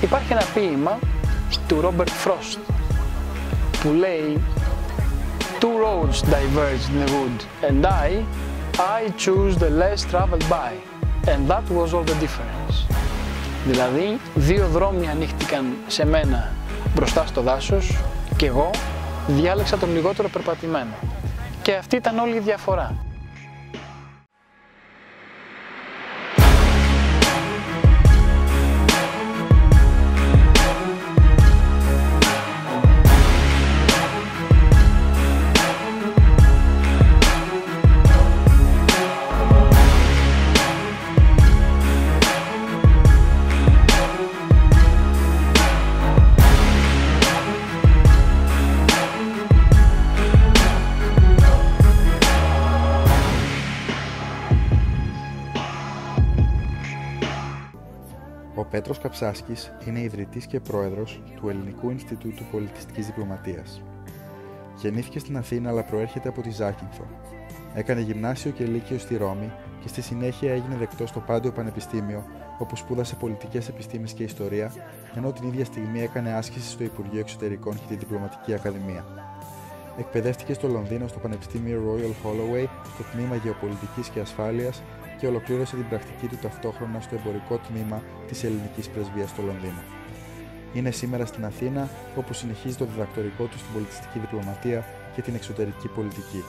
Υπάρχει ένα ποίημα του Ρόμπερτ Φρόστ που λέει Two roads diverge in the wood and I, I choose the less traveled by and that was all the difference. Δηλαδή, δύο δρόμοι ανοίχτηκαν σε μένα μπροστά στο δάσος και εγώ διάλεξα τον λιγότερο περπατημένο. Και αυτή ήταν όλη η διαφορά. Πέτρος Καψάσκης είναι ιδρυτής και πρόεδρος του Ελληνικού Ινστιτούτου Πολιτιστικής Διπλωματίας. Γεννήθηκε στην Αθήνα αλλά προέρχεται από τη Ζάκυνθο. Έκανε γυμνάσιο και λύκειο στη Ρώμη και στη συνέχεια έγινε δεκτός στο Πάντιο Πανεπιστήμιο όπου σπούδασε πολιτικές επιστήμες και ιστορία, ενώ την ίδια στιγμή έκανε άσκηση στο Υπουργείο Εξωτερικών και τη Διπλωματική Ακαδημία. Εκπαιδεύτηκε στο Λονδίνο στο Πανεπιστήμιο Royal Holloway στο τμήμα Γεωπολιτικής και Ασφάλειας και ολοκλήρωσε την πρακτική του ταυτόχρονα στο εμπορικό τμήμα της Ελληνικής Πρεσβείας στο Λονδίνο. Είναι σήμερα στην Αθήνα, όπου συνεχίζει το διδακτορικό του στην πολιτιστική διπλωματία και την εξωτερική πολιτική.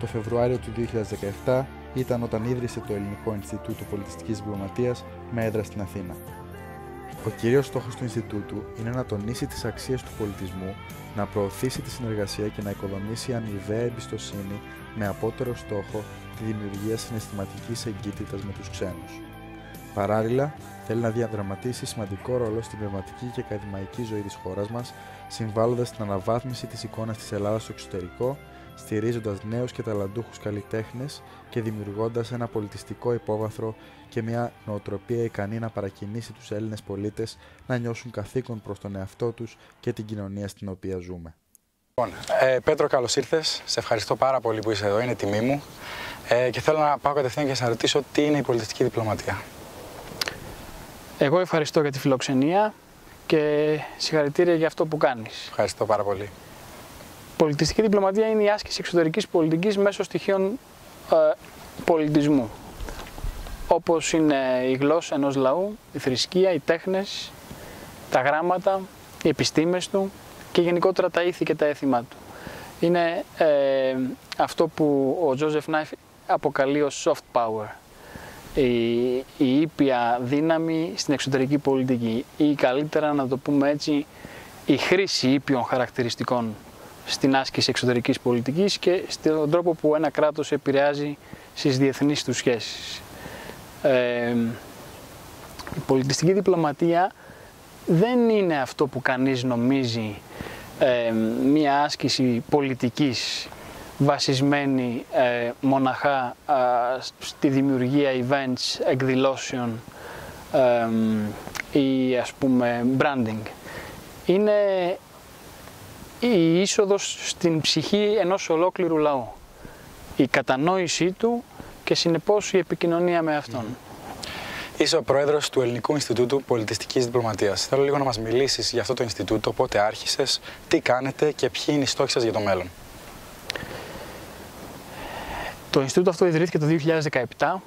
Το Φεβρουάριο του 2017 ήταν όταν ίδρυσε το Ελληνικό Ινστιτούτο Πολιτιστικής Διπλωματίας με έδρα στην Αθήνα. Ο κύριος στόχος του Ινστιτούτου είναι να τονίσει τις αξίες του πολιτισμού, να προωθήσει τη συνεργασία και να οικοδομήσει αμοιβαία εμπιστοσύνη με απότερο στόχο τη δημιουργία συναισθηματικής εγκύτητας με τους ξένους. Παράλληλα, θέλει να διαδραματίσει σημαντικό ρόλο στην πνευματική και ακαδημαϊκή ζωή της χώρας μας, συμβάλλοντας στην αναβάθμιση της εικόνας της Ελλάδας στο εξωτερικό, στηρίζοντας νέους και ταλαντούχους καλλιτέχνες και δημιουργώντας ένα πολιτιστικό υπόβαθρο και μια νοοτροπία ικανή να παρακινήσει τους Έλληνες πολίτες να νιώσουν καθήκον προς τον εαυτό τους και την κοινωνία στην οποία ζούμε. Λοιπόν, ε, Πέτρο, καλώς ήρθες. Σε ευχαριστώ πάρα πολύ που είσαι εδώ, είναι τιμή μου. Ε, και θέλω να πάω κατευθείαν και να ρωτήσω τι είναι η πολιτιστική διπλωματία. Εγώ ευχαριστώ για τη φιλοξενία και συγχαρητήρια για αυτό που κάνεις. Ευχαριστώ πάρα πολύ. Πολιτιστική διπλωματία είναι η άσκηση εξωτερικής πολιτικής μέσω στοιχείων ε, πολιτισμού. Όπως είναι η γλώσσα ενός λαού, η θρησκεία, οι τέχνες, τα γράμματα, οι επιστήμες του και γενικότερα τα ήθη και τα έθιμά του. Είναι ε, αυτό που ο Τζόζεφ Νάιφ αποκαλεί ως soft power. Η, η ήπια δύναμη στην εξωτερική πολιτική ή καλύτερα να το πούμε έτσι η χρήση ήπιων χαρακτηριστικών στην άσκηση εξωτερικής πολιτικής και στον τρόπο που ένα κράτος επηρεάζει στις διεθνείς του σχέσεις. Ε, η πολιτιστική διπλωματία δεν είναι αυτό που κανείς νομίζει ε, μία άσκηση πολιτικής βασισμένη ε, μοναχά στη δημιουργία events, εκδηλώσεων ή ας πούμε branding. Είναι η είσοδος στην ψυχή ενός ολόκληρου λαού. Η κατανόησή του και συνεπώς η επικοινωνία με αυτόν. Είσαι ο πρόεδρος του Ελληνικού Ινστιτούτου Πολιτιστικής Διπλωματίας. Θέλω λίγο να μας μιλήσεις για αυτό το Ινστιτούτο, πότε άρχισες, τι κάνετε και ποιοι είναι οι στόχοι σας για το μέλλον. Το Ινστιτούτο αυτό ιδρύθηκε το 2017,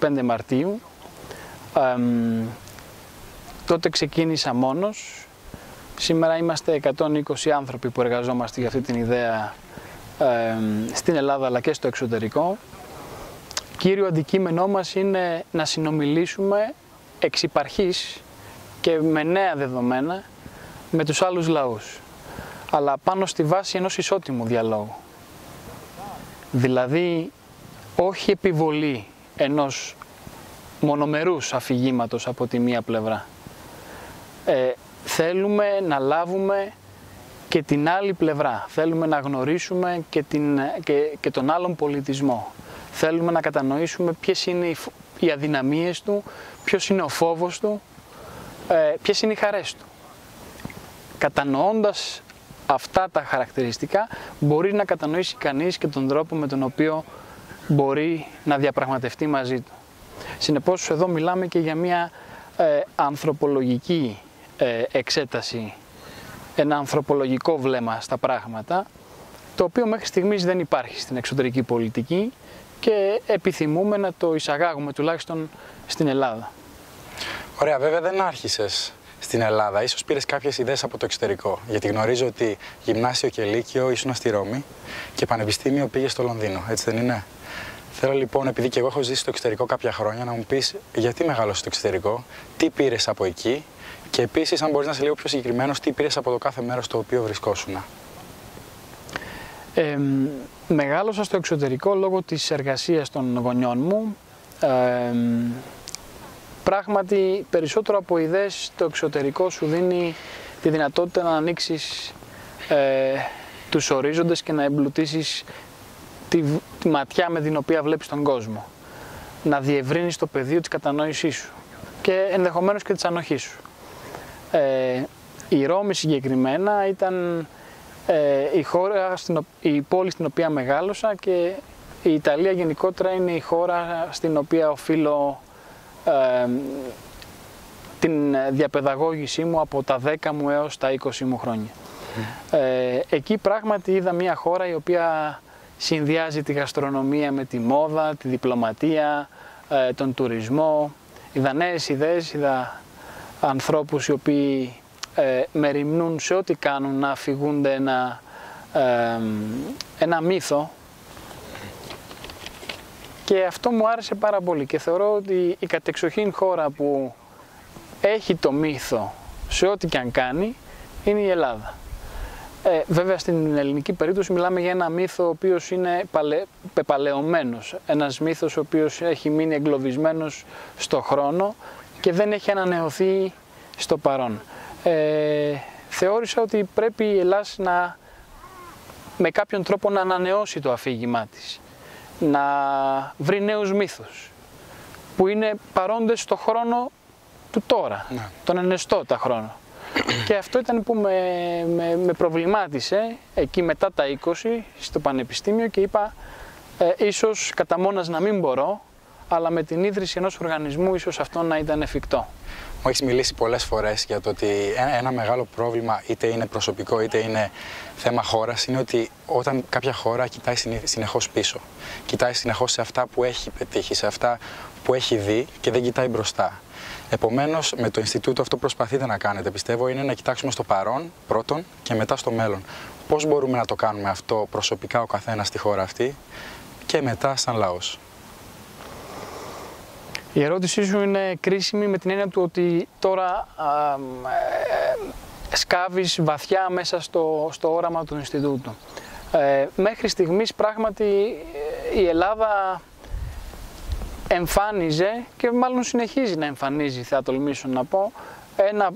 25 Μαρτίου. τότε ξεκίνησα μόνος. Σήμερα είμαστε 120 άνθρωποι που εργαζόμαστε για αυτή την ιδέα στην Ελλάδα αλλά και στο εξωτερικό κύριο αντικείμενό μας είναι να συνομιλήσουμε εξ και με νέα δεδομένα με τους άλλους λαούς, αλλά πάνω στη βάση ενός ισότιμου διαλόγου. Δηλαδή, όχι επιβολή ενός μονομερούς αφηγήματος από τη μία πλευρά. Ε, θέλουμε να λάβουμε και την άλλη πλευρά. Θέλουμε να γνωρίσουμε και, την, και, και τον άλλον πολιτισμό. Θέλουμε να κατανοήσουμε ποιες είναι οι αδυναμίες του, ποιος είναι ο φόβος του, ε, ποιες είναι οι χαρές του. Κατανοώντας αυτά τα χαρακτηριστικά μπορεί να κατανοήσει κανείς και τον τρόπο με τον οποίο μπορεί να διαπραγματευτεί μαζί του. Συνεπώς εδώ μιλάμε και για μια ε, ανθρωπολογική ε, εξέταση, ένα ανθρωπολογικό βλέμμα στα πράγματα, το οποίο μέχρι στιγμής δεν υπάρχει στην εξωτερική πολιτική και επιθυμούμε να το εισαγάγουμε τουλάχιστον στην Ελλάδα. Ωραία, βέβαια δεν άρχισες στην Ελλάδα. Ίσως πήρες κάποιες ιδέες από το εξωτερικό. Γιατί γνωρίζω ότι γυμνάσιο και λύκειο ήσουν στη Ρώμη και πανεπιστήμιο πήγες στο Λονδίνο. Έτσι δεν είναι; Θέλω λοιπόν, επειδή και εγώ έχω ζήσει στο εξωτερικό κάποια χρόνια, να μου πεις γιατί μεγάλωσες στο εξωτερικό, τι πήρες από εκεί και επίσης αν μπορείς να είσαι λίγο πιο συγκεκριμένος, τι πήρες από το κάθε μέρος στο οποίο βρισκόσουν. Ε, μεγάλωσα στο εξωτερικό λόγω της εργασίας των γονιών μου. Ε, πράγματι, περισσότερο από ιδέες, το εξωτερικό σου δίνει τη δυνατότητα να ανοίξεις ε, τους ορίζοντες και να εμπλουτίσεις τη, τη ματιά με την οποία βλέπεις τον κόσμο. Να διευρύνεις το πεδίο της κατανόησής σου και ενδεχομένως και της ανοχής σου. Ε, η Ρώμη συγκεκριμένα ήταν ε, η, χώρα, στην, η πόλη στην οποία μεγάλωσα και η Ιταλία γενικότερα είναι η χώρα στην οποία οφείλω ε, την διαπαιδαγώγησή μου από τα 10 μου έως τα 20 μου χρόνια. Ε, εκεί πράγματι είδα μια χώρα η οποία συνδυάζει τη γαστρονομία με τη μόδα, τη διπλωματία, ε, τον τουρισμό. Είδα νέες ιδέες, είδα ανθρώπους οι οποίοι ε, μεριμνούν σε ό,τι κάνουν να αφηγούνται ένα, ε, ένα μύθο και αυτό μου άρεσε πάρα πολύ και θεωρώ ότι η κατεξοχήν χώρα που έχει το μύθο σε ό,τι και αν κάνει είναι η Ελλάδα. Ε, βέβαια στην ελληνική περίπτωση μιλάμε για ένα μύθο ο οποίος είναι παλαι, πεπαλαιωμένος. Ένας μύθος ο οποίος έχει μείνει εγκλωβισμένος στο χρόνο και δεν έχει ανανεωθεί στο παρόν. Ε, θεώρησα ότι πρέπει η Ελλάδα να με κάποιον τρόπο να ανανεώσει το αφήγημά της. Να βρει νέους μύθους που είναι παρόντες στο χρόνο του τώρα, ναι. τον ενεστώτα χρόνο και αυτό ήταν που με, με, με, προβλημάτισε εκεί μετά τα 20 στο πανεπιστήμιο και είπα ε, ίσως κατά μόνας να μην μπορώ, αλλά με την ίδρυση ενός οργανισμού ίσως αυτό να ήταν εφικτό. Μου έχεις μιλήσει πολλές φορές για το ότι ένα, μεγάλο πρόβλημα είτε είναι προσωπικό είτε είναι θέμα χώρας είναι ότι όταν κάποια χώρα κοιτάει συνεχώς πίσω. Κοιτάει συνεχώς σε αυτά που έχει πετύχει, σε αυτά που έχει δει και δεν κοιτάει μπροστά. Επομένως, με το Ινστιτούτο αυτό προσπαθείτε να κάνετε, πιστεύω, είναι να κοιτάξουμε στο παρόν πρώτον και μετά στο μέλλον. Πώς μπορούμε να το κάνουμε αυτό προσωπικά ο καθένας στη χώρα αυτή και μετά σαν λαός. Η ερώτησή σου είναι κρίσιμη με την έννοια του ότι τώρα α, ε, σκάβεις βαθιά μέσα στο, στο όραμα του Ινστιτούτου. Ε, μέχρι στιγμής πράγματι η Ελλάδα εμφάνιζε και μάλλον συνεχίζει να εμφανίζει, θα τολμήσω να πω, ένα,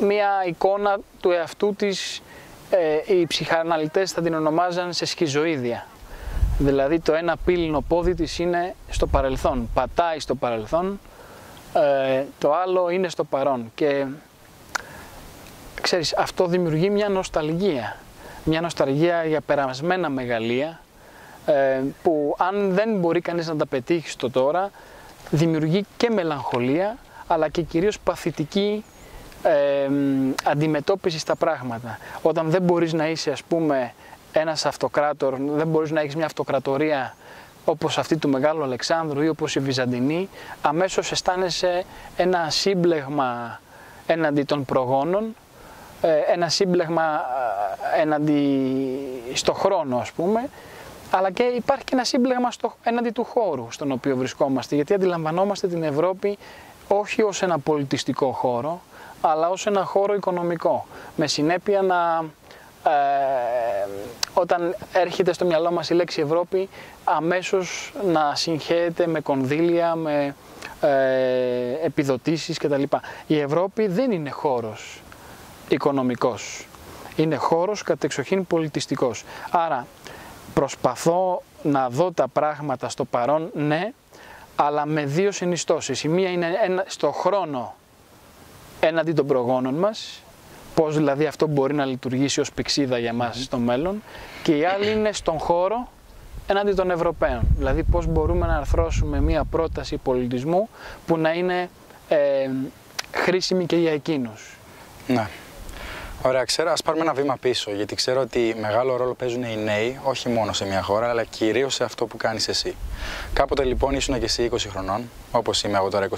μια εικόνα του εαυτού της ε, οι ψυχαναλυτές θα την ονομάζαν σε σχιζοίδια. Δηλαδή το ένα πύλινο πόδι της είναι στο παρελθόν, πατάει στο παρελθόν, ε, το άλλο είναι στο παρόν. Και ξέρεις αυτό δημιουργεί μια νοσταλγία, μια νοσταλγία για περασμένα μεγαλεία ε, που αν δεν μπορεί κανείς να τα πετύχει στο τώρα, δημιουργεί και μελαγχολία, αλλά και κυρίως παθητική ε, αντιμετώπιση στα πράγματα. Όταν δεν μπορείς να είσαι, ας πούμε, ένας αυτοκράτορ, δεν μπορείς να έχεις μια αυτοκρατορία όπως αυτή του Μεγάλου Αλεξάνδρου ή όπως η Βυζαντινή, αμέσως αισθάνεσαι ένα σύμπλεγμα έναντι των προγόνων, ε, ένα σύμπλεγμα έναντι στο χρόνο ας πούμε αλλά και υπάρχει και ένα σύμπλεγμα στο, έναντι του χώρου στον οποίο βρισκόμαστε, γιατί αντιλαμβανόμαστε την Ευρώπη όχι ως ένα πολιτιστικό χώρο, αλλά ως ένα χώρο οικονομικό, με συνέπεια να, ε, όταν έρχεται στο μυαλό μας η λέξη Ευρώπη, αμέσως να συγχέεται με κονδύλια, με ε, επιδοτήσεις κτλ. Η Ευρώπη δεν είναι χώρος οικονομικός, είναι χώρος κατεξοχήν πολιτιστικός. Άρα προσπαθώ να δω τα πράγματα στο παρόν, ναι, αλλά με δύο συνιστώσεις. Η μία είναι στο χρόνο έναντι των προγόνων μας, πώς δηλαδή αυτό μπορεί να λειτουργήσει ως πηξίδα για μας στο μέλλον και η άλλη είναι στον χώρο έναντι των Ευρωπαίων. Δηλαδή πώς μπορούμε να αρθρώσουμε μία πρόταση πολιτισμού που να είναι ε, χρήσιμη και για εκείνους. Ναι. Ωραία, ξέρω, ας πάρουμε ένα βήμα πίσω, γιατί ξέρω ότι μεγάλο ρόλο παίζουν οι νέοι, όχι μόνο σε μια χώρα, αλλά κυρίως σε αυτό που κάνεις εσύ. Κάποτε λοιπόν ήσουν και εσύ 20 χρονών, όπως είμαι εγώ τώρα 21,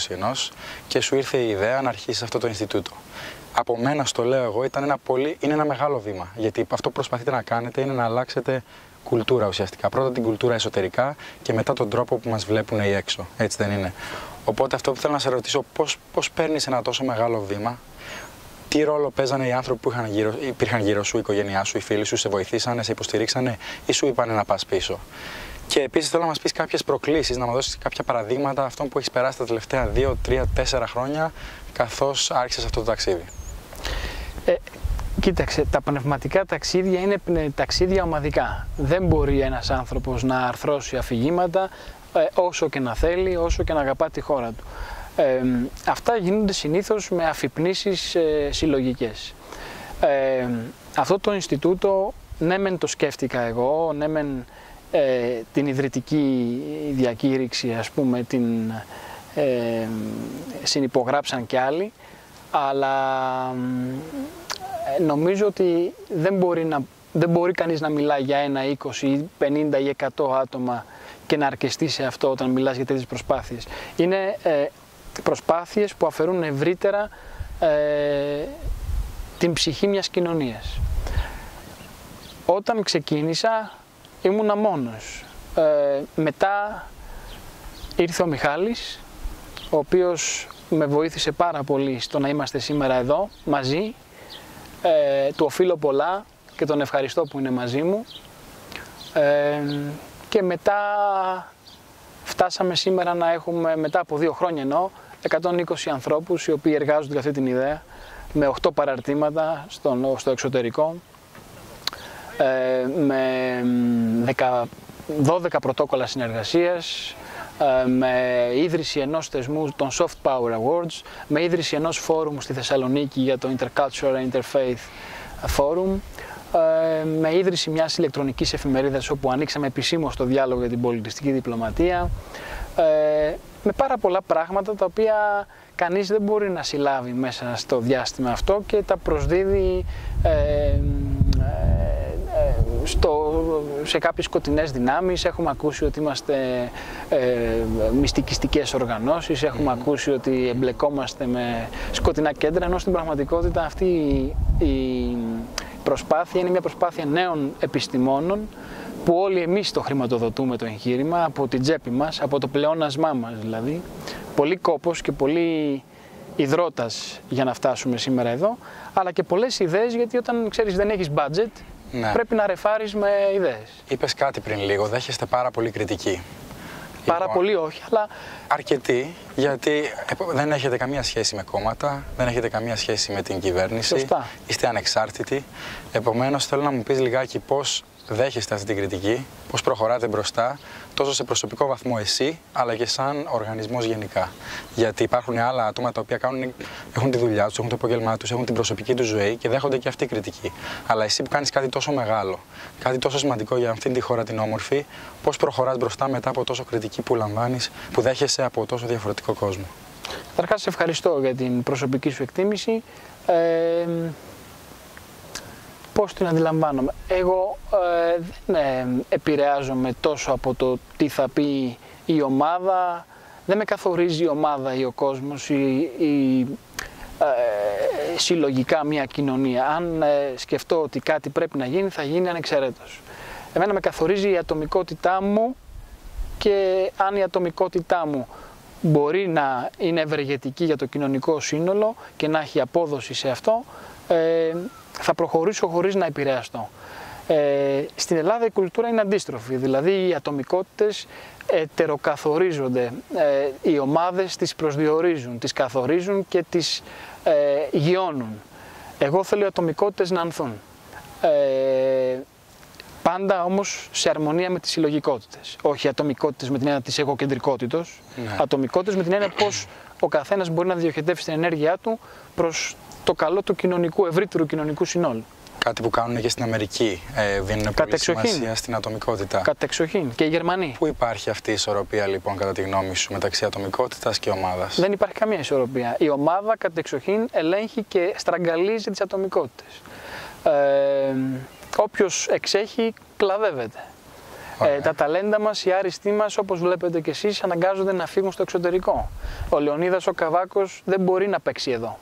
και σου ήρθε η ιδέα να αρχίσεις αυτό το Ινστιτούτο. Από μένα στο λέω εγώ, ήταν ένα πολύ, είναι ένα μεγάλο βήμα, γιατί αυτό που προσπαθείτε να κάνετε είναι να αλλάξετε κουλτούρα ουσιαστικά. Πρώτα την κουλτούρα εσωτερικά και μετά τον τρόπο που μας βλέπουν οι έξω. Έτσι δεν είναι. Οπότε αυτό που θέλω να σε ρωτήσω, πώς, πώς παίρνεις ένα τόσο μεγάλο βήμα, τι ρόλο παίζανε οι άνθρωποι που είχαν γύρω, υπήρχαν γύρω σου, η οικογένειά σου, οι φίλοι σου, σε βοηθήσανε, σε υποστηρίξανε ή σου είπανε να πας πίσω; Και επίσης θέλω να μας πεις κάποιες προκλήσεις, να μας δώσεις κάποια παραδείγματα αυτών που έχεις περάσει τα τελευταία 2, 3, 4 χρόνια καθώς άρχισες αυτό το ταξίδι. Ε, κοίταξε, τα πνευματικά ταξίδια είναι ταξίδια ομαδικά. Δεν μπορεί ένας άνθρωπος να αρθρώσει αφηγήματα ε, όσο και να θέλει, όσο και να αγαπά τη χώρα του. Ε, αυτά γίνονται συνήθως με αφυπνήσεις ε, συλλογικές. Ε, αυτό το Ινστιτούτο, ναι μεν το σκέφτηκα εγώ, ναι μεν ε, την ιδρυτική διακήρυξη ας πούμε την ε, συνυπογράψαν και άλλοι, αλλά ε, νομίζω ότι δεν μπορεί, να, δεν μπορεί κανείς να μιλάει για ένα 20, 50 ή 100 άτομα και να αρκεστεί σε αυτό όταν μιλάς για τέτοιες προσπάθειες. Είναι ε, προσπάθειες που αφαιρούν ευρύτερα ε, την ψυχή μιας κοινωνίας. Όταν ξεκίνησα ήμουνα μόνος. Ε, μετά ήρθε ο Μιχάλης, ο οποίος με βοήθησε πάρα πολύ στο να είμαστε σήμερα εδώ μαζί. Ε, του οφείλω πολλά και τον ευχαριστώ που είναι μαζί μου. Ε, και μετά φτάσαμε σήμερα να έχουμε, μετά από δύο χρόνια εννοώ, 120 ανθρώπους οι οποίοι εργάζονται για αυτή την ιδέα με 8 παραρτήματα στο, στο εξωτερικό, ε, με 12 πρωτόκολλα συνεργασίας, ε, με ίδρυση ενός θεσμού των Soft Power Awards, με ίδρυση ενός φόρουμ στη Θεσσαλονίκη για το Intercultural Interfaith Forum, ε, με ίδρυση μιας ηλεκτρονικής εφημερίδας όπου ανοίξαμε επισήμως το διάλογο για την πολιτιστική διπλωματία, ε, με πάρα πολλά πράγματα τα οποία κανείς δεν μπορεί να συλλάβει μέσα στο διάστημα αυτό και τα προσδίδει στο, σε κάποιες σκοτεινές δυνάμεις, έχουμε ακούσει ότι είμαστε ε, μυστικιστικές οργανώσεις, έχουμε ακούσει ότι εμπλεκόμαστε με σκοτεινά κέντρα, ενώ στην πραγματικότητα αυτή η προσπάθεια είναι μια προσπάθεια νέων επιστημόνων που όλοι εμείς το χρηματοδοτούμε το εγχείρημα από την τσέπη μας, από το πλεόνασμά μας δηλαδή. Πολύ κόπος και πολύ υδρότας για να φτάσουμε σήμερα εδώ, αλλά και πολλές ιδέες γιατί όταν ξέρεις δεν έχεις budget, ναι. πρέπει να ρεφάρεις με ιδέες. Είπες κάτι πριν λίγο, δέχεστε πάρα πολύ κριτική. Πάρα λοιπόν, πολύ όχι, αλλά... Αρκετή, γιατί δεν έχετε καμία σχέση με κόμματα, δεν έχετε καμία σχέση με την κυβέρνηση. Σωστά. Είστε ανεξάρτητοι. Επομένως, θέλω να μου πεις λιγάκι πώς δέχεστε αυτή την κριτική, πώς προχωράτε μπροστά, τόσο σε προσωπικό βαθμό εσύ, αλλά και σαν οργανισμός γενικά. Γιατί υπάρχουν άλλα άτομα τα οποία κάνουν, έχουν τη δουλειά τους, έχουν το επαγγελμά τους, έχουν την προσωπική τους ζωή και δέχονται και αυτή κριτική. Αλλά εσύ που κάνεις κάτι τόσο μεγάλο, κάτι τόσο σημαντικό για αυτήν τη χώρα την όμορφη, πώς προχωράς μπροστά μετά από τόσο κριτική που λαμβάνεις, που δέχεσαι από τόσο διαφορετικό κόσμο; Καταρχάς, σε ευχαριστώ για την προσωπική σου εκτίμηση. Ε, πώς την αντιλαμβάνομαι. Εγώ ε, δεν ε, επηρεάζομαι τόσο από το τι θα πει η ομάδα, δεν με καθορίζει η ομάδα ή ο κόσμος ή, ή ε, συλλογικά μια κοινωνία. Αν ε, σκεφτώ ότι κάτι πρέπει να γίνει, θα γίνει ανεξαιρέτως. Εμένα με καθορίζει η ατομικότητά μου και αν η ατομικότητά μου μπορεί να είναι ευεργετική για το κοινωνικό σύνολο και να έχει απόδοση σε αυτό, ε, θα προχωρήσω χωρίς να επηρεαστώ. Ε, στην Ελλάδα η κουλτούρα είναι αντίστροφη, δηλαδή οι ατομικότητες ετεροκαθορίζονται, ε, οι ομάδες τις προσδιορίζουν, τις καθορίζουν και τις ε, γιώνουν. Εγώ θέλω οι ατομικότητες να ανθούν. Ε, πάντα όμως σε αρμονία με τις συλλογικότητες. Όχι ατομικότητες με την έννοια της εγωκεντρικότητος, ναι. ατομικότητες με την έννοια πώς ο καθένας μπορεί να διοχετεύσει την ενέργειά του προς το καλό του κοινωνικού, ευρύτερου κοινωνικού συνόλου. Κάτι που κάνουν και στην Αμερική. Ε, δίνουν πολύ σημασία στην ατομικότητα. Κατεξοχήν. Και οι Γερμανοί. Πού υπάρχει αυτή η ισορροπία λοιπόν κατά τη γνώμη σου μεταξύ ατομικότητας και ομάδας; Δεν υπάρχει καμία ισορροπία. Η ομάδα κατεξοχήν ελέγχει και στραγγαλίζει τις ατομικότητες. Ε, Όποιος εξέχει, κλαδεύεται. Ε, τα ταλέντα μας, οι άριστοί μας, όπως βλέπετε και εσείς, αναγκάζονται να φύγουν στο εξωτερικό. Ο Λεωνίδας ο Καβάκος δεν μπορεί να παίξει εδώ.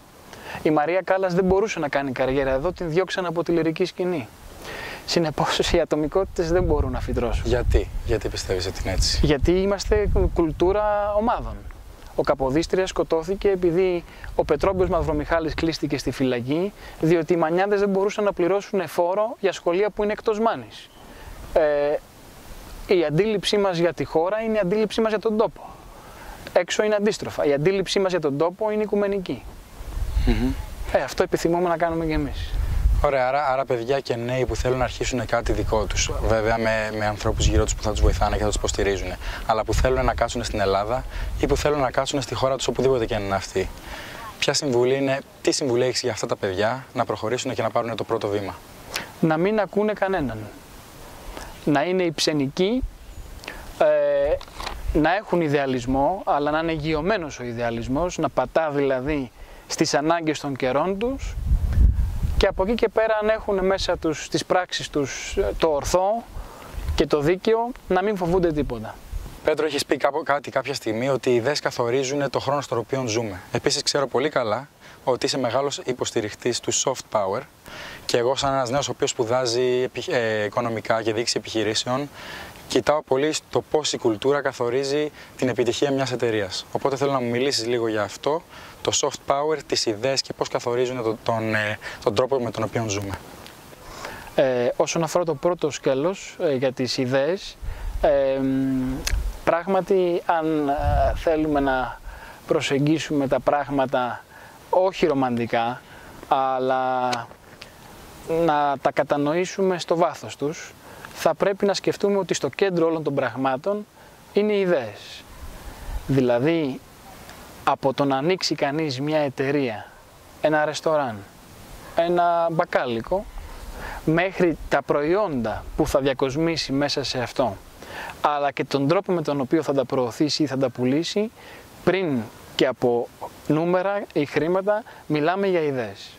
Η Μαρία Κάλλας δεν μπορούσε να κάνει καριέρα εδώ, την διώξαν από τη λυρική σκηνή. Συνεπώς οι ατομικότητες δεν μπορούν να φυτρώσουν. Γιατί, γιατί πιστεύεις ότι είναι έτσι; Γιατί είμαστε κουλτούρα ομάδων. Ο Καποδίστρια σκοτώθηκε επειδή ο Πετρόμπιος Μαυρομιχάλης κλείστηκε στη φυλακή, διότι οι Μανιάδες δεν μπορούσαν να πληρώσουν φόρο για σχολεία που είναι εκτός Μάνης. Ε, η αντίληψή μας για τη χώρα είναι η αντίληψή μας για τον τόπο. Έξω είναι αντίστροφα. Η αντίληψή μας για τον τόπο είναι οικουμενική. Ε, αυτό επιθυμούμε να κάνουμε κι εμείς. Ωραία, άρα, άρα παιδιά και νέοι που θέλουν να αρχίσουν κάτι δικό τους, βέβαια με, με ανθρώπους γύρω τους που θα τους βοηθάνε και θα τους υποστηρίζουν, αλλά που θέλουν να κάτσουν στην Ελλάδα ή που θέλουν να κάτσουν στη χώρα τους οπουδήποτε και αν είναι αυτή. Ποια συμβουλή είναι, τι συμβουλή έχεις για αυτά τα παιδιά να προχωρήσουν και να πάρουν το πρώτο βήμα; Να μην ακούνε κανέναν. Να είναι υψενικοί, ε, να έχουν ιδεαλισμό, αλλά να είναι γειωμένος ο ιδεαλισμός, να πατά δηλαδή στις ανάγκες των καιρών τους και από εκεί και πέρα αν έχουν μέσα τους στις πράξεις τους το ορθό και το δίκαιο να μην φοβούνται τίποτα. Πέτρο, έχεις πει κάτι κάποια στιγμή ότι οι ιδέες καθορίζουν το χρόνο στον οποίο ζούμε. Επίσης, ξέρω πολύ καλά ότι είσαι μεγάλος υποστηριχτής του soft power και εγώ, σαν ένας νέος ο οποίος σπουδάζει ε, οικονομικά και δείξει επιχειρήσεων, κοιτάω πολύ στο πώς η κουλτούρα καθορίζει την επιτυχία μιας εταιρείας. Οπότε θέλω να μου μιλήσεις λίγο για αυτό, το soft power, τις ιδέες και πώς καθορίζουν τον, τον, ε, τον τρόπο με τον οποίο ζούμε. Ε, όσον αφορά το πρώτο σκέλος ε, για τις ιδέες, ε, πράγματι αν ε, θέλουμε να προσεγγίσουμε τα πράγματα όχι ρομαντικά, αλλά να τα κατανοήσουμε στο βάθος τους, θα πρέπει να σκεφτούμε ότι στο κέντρο όλων των πραγμάτων είναι οι ιδέες. Δηλαδή, από το να ανοίξει κανείς μια εταιρεία, ένα ρεστοράν, ένα μπακάλικο, μέχρι τα προϊόντα που θα διακοσμήσει μέσα σε αυτό, αλλά και τον τρόπο με τον οποίο θα τα προωθήσει ή θα τα πουλήσει, πριν και από νούμερα ή χρήματα, μιλάμε για ιδέες.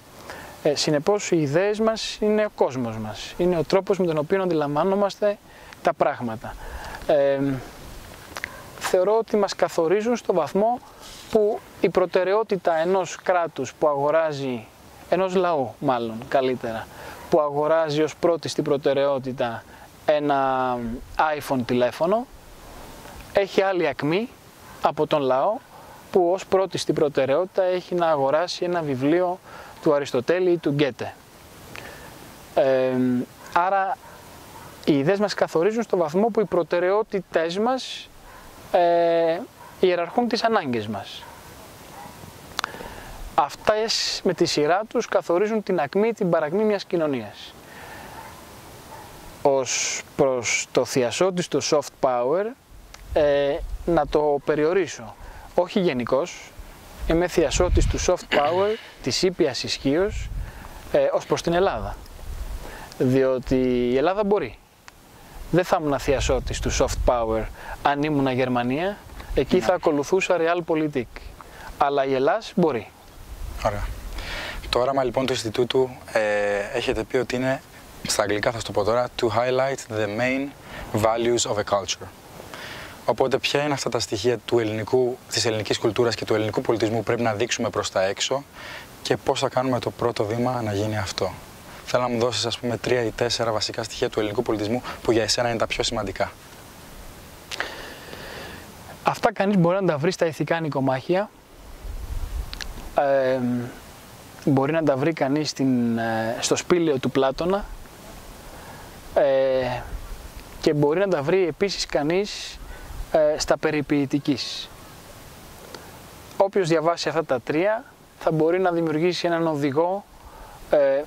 Ε, συνεπώς οι ιδέες μας είναι ο κόσμος μας, είναι ο τρόπος με τον οποίο αντιλαμβάνομαστε τα πράγματα. Ε, θεωρώ ότι μας καθορίζουν στο βαθμό που η προτεραιότητα ενός κράτους που αγοράζει, ενός λαού μάλλον καλύτερα, που αγοράζει ως πρώτη στην προτεραιότητα ένα iPhone τηλέφωνο, έχει άλλη ακμή από τον λαό που ως πρώτη στην προτεραιότητα έχει να αγοράσει ένα βιβλίο του Αριστοτέλη ή του Γκέτε. Ε, άρα οι ιδέες μας καθορίζουν στο βαθμό που οι προτεραιότητες μας ε, ιεραρχούν τις ανάγκες μας. Αυτές με τη σειρά τους καθορίζουν την ακμή, την παρακμή μιας κοινωνίας. Ως προς το θειασότη του soft power, ε, να το περιορίσω. Όχι γενικώς, είμαι θειασότης του soft power, της ήπιας ισχύως, ε, ως προς την Ελλάδα. Διότι η Ελλάδα μπορεί. Δεν θα ήμουν θειασότης του soft power αν ήμουν Γερμανία, εκεί θα ακολουθούσα realpolitik. Αλλά η Ελλάδα μπορεί. Ωραία. Το όραμα λοιπόν του Ινστιτούτου ε, έχετε πει ότι είναι, στα αγγλικά θα το πω τώρα, to highlight the main values of a culture. Οπότε ποια είναι αυτά τα στοιχεία του ελληνικού, της ελληνικής κουλτούρας και του ελληνικού πολιτισμού που πρέπει να δείξουμε προς τα έξω και πώς θα κάνουμε το πρώτο βήμα να γίνει αυτό; Θέλω να μου δώσεις ας πούμε τρία ή τέσσερα βασικά στοιχεία του ελληνικού πολιτισμού που για εσένα είναι τα πιο σημαντικά. Αυτά κανείς μπορεί να τα βρει στα ηθικά νοικομάχια. Ε, μπορεί να τα βρει κανείς στην, ε, στο σπήλαιο του Πλάτωνα ε, και μπορεί να τα βρει επίσης κανείς ε, στα περιποιητικής. Όποιος διαβάσει αυτά τα τρία θα μπορεί να δημιουργήσει έναν οδηγό ε,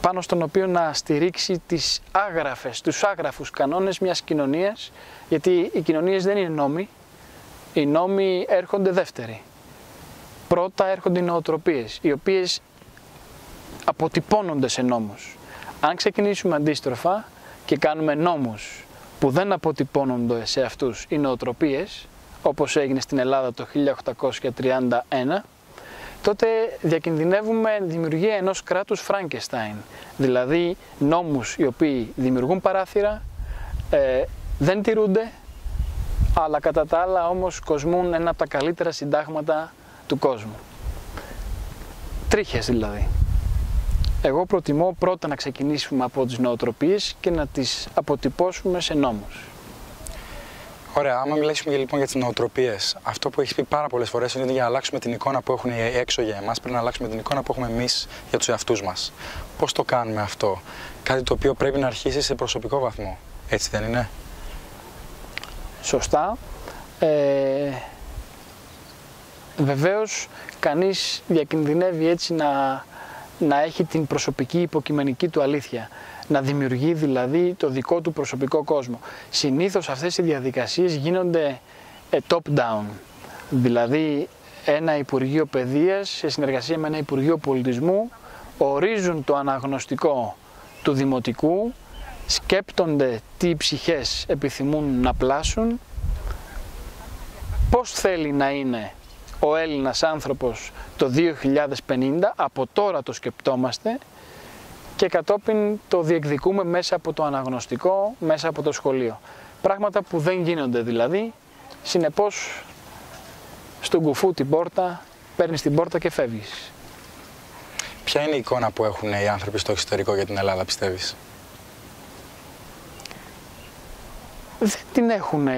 πάνω στον οποίο να στηρίξει τις άγραφες, τους άγραφους κανόνες μιας κοινωνίας, γιατί οι κοινωνίες δεν είναι νόμοι, οι νόμοι έρχονται δεύτεροι. Πρώτα έρχονται οι νοοτροπίες, οι οποίες αποτυπώνονται σε νόμους. Αν ξεκινήσουμε αντίστροφα και κάνουμε νόμους που δεν αποτυπώνονται σε αυτούς οι νοοτροπίες, όπως έγινε στην Ελλάδα το 1831, τότε διακινδυνεύουμε δημιουργία ενός κράτους Φράγκεστάιν, δηλαδή νόμους οι οποίοι δημιουργούν παράθυρα, ε, δεν τηρούνται, αλλά κατά τα άλλα όμως κοσμούν ένα από τα καλύτερα συντάγματα του κόσμου. Τρίχες δηλαδή. Εγώ προτιμώ πρώτα να ξεκινήσουμε από τις νοοτροπίες και να τις αποτυπώσουμε σε νόμους. Ωραία, άμα μιλήσουμε λοιπόν για τις νοοτροπίες, αυτό που έχεις πει πάρα πολλές φορές είναι ότι για να αλλάξουμε την εικόνα που έχουν έξω για εμάς, πρέπει να αλλάξουμε την εικόνα που έχουμε εμείς για τους εαυτούς μας. Πώς το κάνουμε αυτό, Κάτι το οποίο πρέπει να αρχίσει σε προσωπικό βαθμό. Έτσι δεν είναι; Σωστά. Ε, βεβαίως κανείς διακινδυνεύει έτσι να, να έχει την προσωπική υποκειμενική του αλήθεια να δημιουργεί δηλαδή το δικό του προσωπικό κόσμο. Συνήθως αυτές οι διαδικασίες γίνονται ε, top-down, δηλαδή ένα Υπουργείο Παιδείας σε συνεργασία με ένα Υπουργείο Πολιτισμού ορίζουν το αναγνωστικό του Δημοτικού, σκέπτονται τι ψυχές επιθυμούν να πλάσουν, πώς θέλει να είναι ο Έλληνας άνθρωπος το 2050, από τώρα το σκεπτόμαστε και κατόπιν το διεκδικούμε μέσα από το αναγνωστικό, μέσα από το σχολείο. Πράγματα που δεν γίνονται δηλαδή, συνεπώς στον κουφού την πόρτα, παίρνεις την πόρτα και φεύγεις. Ποια είναι η εικόνα που έχουν οι άνθρωποι στο εξωτερικό για την Ελλάδα, πιστεύεις; Δεν την έχουν...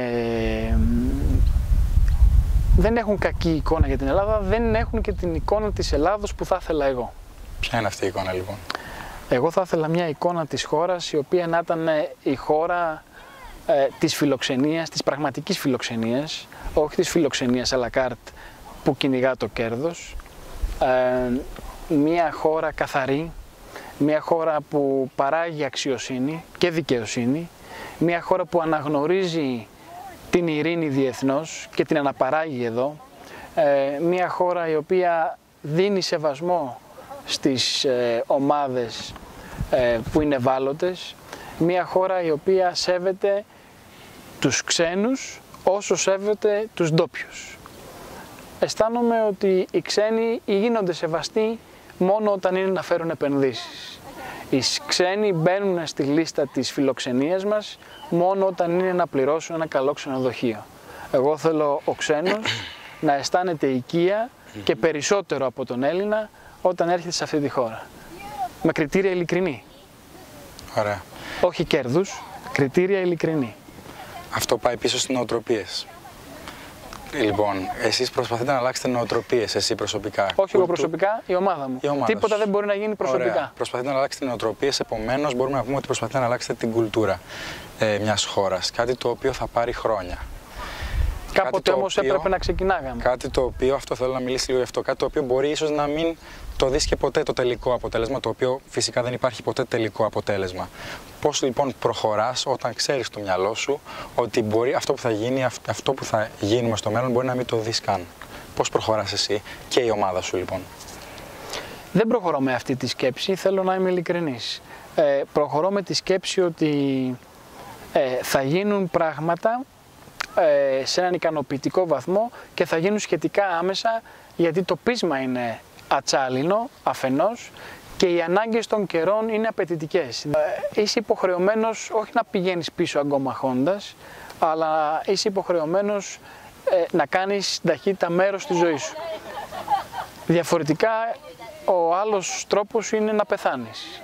δεν έχουν κακή εικόνα για την Ελλάδα, δεν έχουν και την εικόνα της Ελλάδος που θα ήθελα εγώ. Ποια είναι αυτή η εικόνα λοιπόν; Εγώ θα ήθελα μια εικόνα της χώρας η οποία να ήταν ε, η χώρα ε, της φιλοξενίας, της πραγματικής φιλοξενίας, όχι της φιλοξενίας à la carte που κυνηγά το κέρδος. Ε, μια χώρα καθαρή, μια χώρα που παράγει αξιοσύνη και δικαιοσύνη, μια χώρα που αναγνωρίζει την ειρήνη διεθνώς και την αναπαράγει εδώ, ε, μια χώρα η οποία δίνει σεβασμό στις ε, ομάδες ε, που είναι ευάλωτες, μια χώρα η οποία σέβεται τους ξένους όσο σέβεται τους ντόπιους. Αισθάνομαι ότι οι ξένοι γίνονται σεβαστοί μόνο όταν είναι να φέρουν επενδύσεις. Οι ξένοι μπαίνουν στη λίστα της φιλοξενίας μας μόνο όταν είναι να πληρώσουν ένα καλό ξενοδοχείο. Εγώ θέλω ο ξένος να αισθάνεται οικία και περισσότερο από τον Έλληνα όταν έρχεται σε αυτή τη χώρα. Με κριτήρια ειλικρινή. Ωραία. Όχι κέρδους, κριτήρια ειλικρινή. Αυτό πάει πίσω στις νοοτροπίες. Λοιπόν, εσείς προσπαθείτε να αλλάξετε νοοτροπίες, εσύ προσωπικά; Όχι εγώ προσωπικά, η ομάδα μου. Η ομάδα Τίποτα δεν μπορεί να γίνει προσωπικά. Ωραία. Προσπαθείτε να αλλάξετε νοοτροπίες, επομένως μπορούμε να πούμε ότι προσπαθείτε να αλλάξετε την κουλτούρα ε, μιας χώρας. Κάτι το οποίο θα πάρει χρόνια. Κάποτε όμως έπρεπε να ξεκινάγαμε. Κάτι το οποίο, αυτό θέλω να μιλήσει λίγο γι' αυτό, κάτι το οποίο μπορεί ίσως να μην το δεις και ποτέ το τελικό αποτέλεσμα, το οποίο φυσικά δεν υπάρχει ποτέ τελικό αποτέλεσμα. Πώς λοιπόν προχωράς όταν ξέρεις στο μυαλό σου ότι μπορεί αυτό που θα γίνει, αυτό που θα γίνουμε στο μέλλον μπορεί να μην το δεις καν. Πώς προχωράς εσύ και η ομάδα σου λοιπόν; Δεν προχωρώ με αυτή τη σκέψη, θέλω να είμαι ειλικρινής. Ε, προχωρώ με τη σκέψη ότι ε, θα γίνουν πράγματα ε, σε έναν ικανοποιητικό βαθμό και θα γίνουν σχετικά άμεσα γιατί το πείσμα είναι ατσάλινο αφενός και οι ανάγκες των καιρών είναι απαιτητικές. Ε, είσαι υποχρεωμένος όχι να πηγαίνεις πίσω αγκομαχώντας, αλλά είσαι υποχρεωμένος ε, να κάνεις ταχύτητα μέρος της ζωής σου. Διαφορετικά ο άλλος τρόπος είναι να πεθάνεις.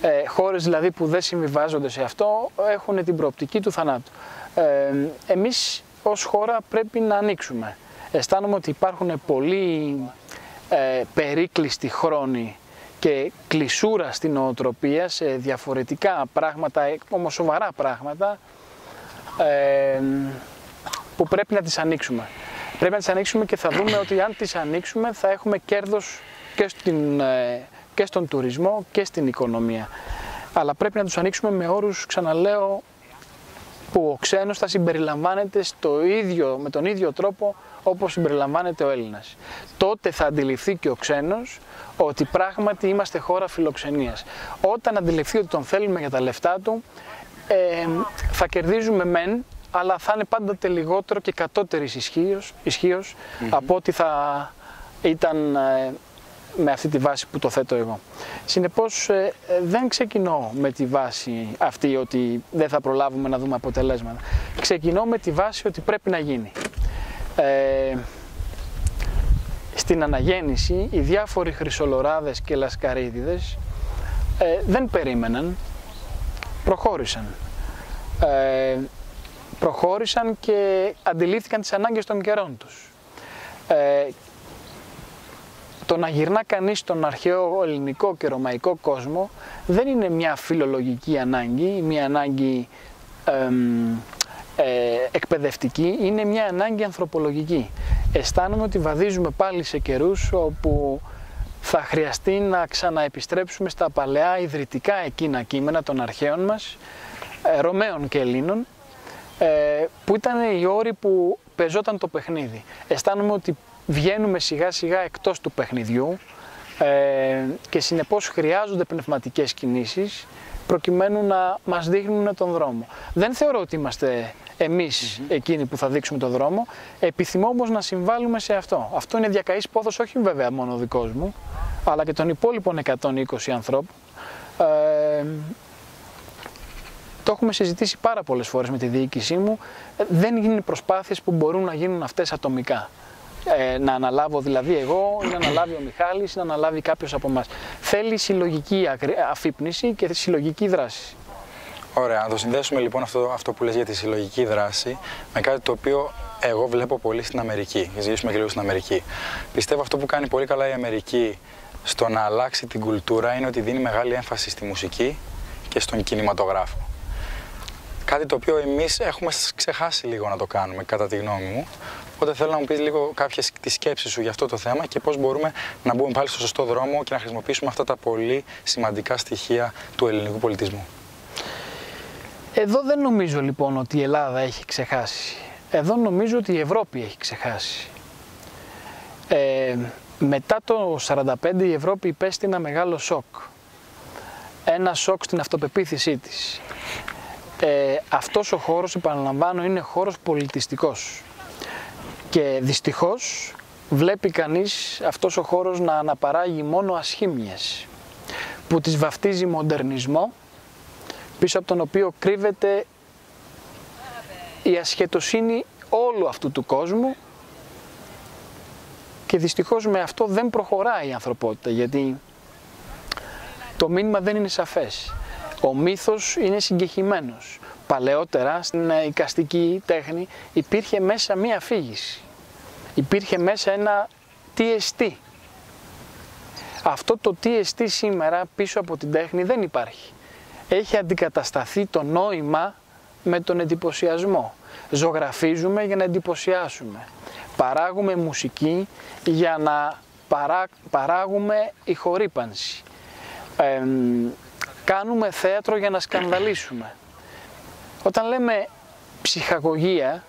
Ε, χώρες δηλαδή που δεν συμβιβάζονται σε αυτό έχουν την προοπτική του θανάτου ε, εμείς ως χώρα πρέπει να ανοίξουμε. Αισθάνομαι ότι υπάρχουν πολλοί ε, περίκλειστοι χρόνοι και κλεισούρα στην νοοτροπία σε διαφορετικά πράγματα, όμως σοβαρά πράγματα, ε, που πρέπει να τις ανοίξουμε. Πρέπει να τις ανοίξουμε και θα δούμε ότι αν τις ανοίξουμε θα έχουμε κέρδος και, στην, ε, και στον τουρισμό και στην οικονομία. Αλλά πρέπει να τους ανοίξουμε με όρους, ξαναλέω, που ο ξένος θα συμπεριλαμβάνεται στο ίδιο, με τον ίδιο τρόπο όπως συμπεριλαμβάνεται ο Έλληνας. Τότε θα αντιληφθεί και ο ξένος ότι πράγματι είμαστε χώρα φιλοξενίας. Όταν αντιληφθεί ότι τον θέλουμε για τα λεφτά του, ε, θα κερδίζουμε μεν, αλλά θα είναι πάντοτε λιγότερο και κατώτερης ισχύως, από ό,τι θα ήταν ε, με αυτή τη βάση που το θέτω εγώ. Συνεπώς ε, ε, δεν ξεκινώ με τη βάση αυτή ότι δεν θα προλάβουμε να δούμε αποτελέσματα. Ξεκινώ με τη βάση ότι πρέπει να γίνει. Ε, στην αναγέννηση οι διάφοροι χρυσολοράδες και λασκαρίδιδες ε, δεν περίμεναν, προχώρησαν. Ε, προχώρησαν και αντιλήφθηκαν τις ανάγκες των καιρών τους. Ε, το να γυρνά κανείς στον αρχαίο ελληνικό και ρωμαϊκό κόσμο δεν είναι μια φιλολογική ανάγκη, μια ανάγκη ε, εκπαιδευτική, είναι μια ανάγκη ανθρωπολογική. Αισθάνομαι ότι βαδίζουμε πάλι σε καιρούς όπου θα χρειαστεί να ξαναεπιστρέψουμε στα παλαιά ιδρυτικά εκείνα κείμενα των αρχαίων μας, ε, Ρωμαίων και Ελλήνων, ε, που ήταν οι όροι που πεζόταν το παιχνίδι. Αισθάνομαι ότι βγαίνουμε σιγά σιγά εκτός του παιχνιδιού ε, και συνεπώς χρειάζονται πνευματικές κινήσεις προκειμένου να μας δείχνουν τον δρόμο. Δεν θεωρώ ότι είμαστε εμείς εκείνοι που θα δείξουμε τον δρόμο, επιθυμώ όμως να συμβάλλουμε σε αυτό. Αυτό είναι διακαής πόθος όχι βέβαια μόνο ο δικός μου, αλλά και των υπόλοιπων 120 ανθρώπων. Ε, το έχουμε συζητήσει πάρα πολλές φορές με τη διοίκησή μου. Δεν γίνουν προσπάθειες που μπορούν να γίνουν αυτές ατομικά ε, να αναλάβω δηλαδή εγώ, ή να αναλάβει ο Μιχάλης, ή να αναλάβει κάποιος από εμάς. Θέλει συλλογική αφύπνιση και συλλογική δράση. Ωραία, να το συνδέσουμε λοιπόν αυτό, αυτό που λες για τη συλλογική δράση με κάτι το οποίο εγώ βλέπω πολύ στην Αμερική. Ζήσουμε και λίγο στην Αμερική. Πιστεύω αυτό που κάνει πολύ καλά η Αμερική στο να αλλάξει την κουλτούρα είναι ότι δίνει μεγάλη έμφαση στη μουσική και στον κινηματογράφο. Κάτι το οποίο εμείς έχουμε ξεχάσει λίγο να το κάνουμε, κατά τη γνώμη μου. Οπότε θέλω να μου πεις λίγο κάποιες τη σκέψεις σου για αυτό το θέμα και πώς μπορούμε να μπούμε πάλι στο σωστό δρόμο και να χρησιμοποιήσουμε αυτά τα πολύ σημαντικά στοιχεία του ελληνικού πολιτισμού. Εδώ δεν νομίζω λοιπόν ότι η Ελλάδα έχει ξεχάσει. Εδώ νομίζω ότι η Ευρώπη έχει ξεχάσει. Ε, μετά το 1945 η Ευρώπη υπέστη ένα μεγάλο σοκ. Ένα σοκ στην αυτοπεποίθησή της. Ε, αυτός ο χώρος, επαναλαμβάνω, είναι χώρος πολιτιστικός. Και δυστυχώς βλέπει κανείς αυτός ο χώρος να αναπαράγει μόνο ασχήμιες που τις βαφτίζει μοντερνισμό πίσω από τον οποίο κρύβεται η ασχετοσύνη όλου αυτού του κόσμου και δυστυχώς με αυτό δεν προχωράει η ανθρωπότητα γιατί το μήνυμα δεν είναι σαφές. Ο μύθος είναι συγκεχημένος. Παλαιότερα στην οικαστική τέχνη υπήρχε μέσα μία αφήγηση. Υπήρχε μέσα ένα TST. Αυτό το TST σήμερα πίσω από την τέχνη δεν υπάρχει. Έχει αντικατασταθεί το νόημα με τον εντυπωσιασμό. Ζωγραφίζουμε για να εντυπωσιάσουμε. Παράγουμε μουσική για να παρά, παράγουμε ηχορύπανση. κάνουμε θέατρο για να σκανδαλίσουμε. Όταν λέμε ψυχαγωγία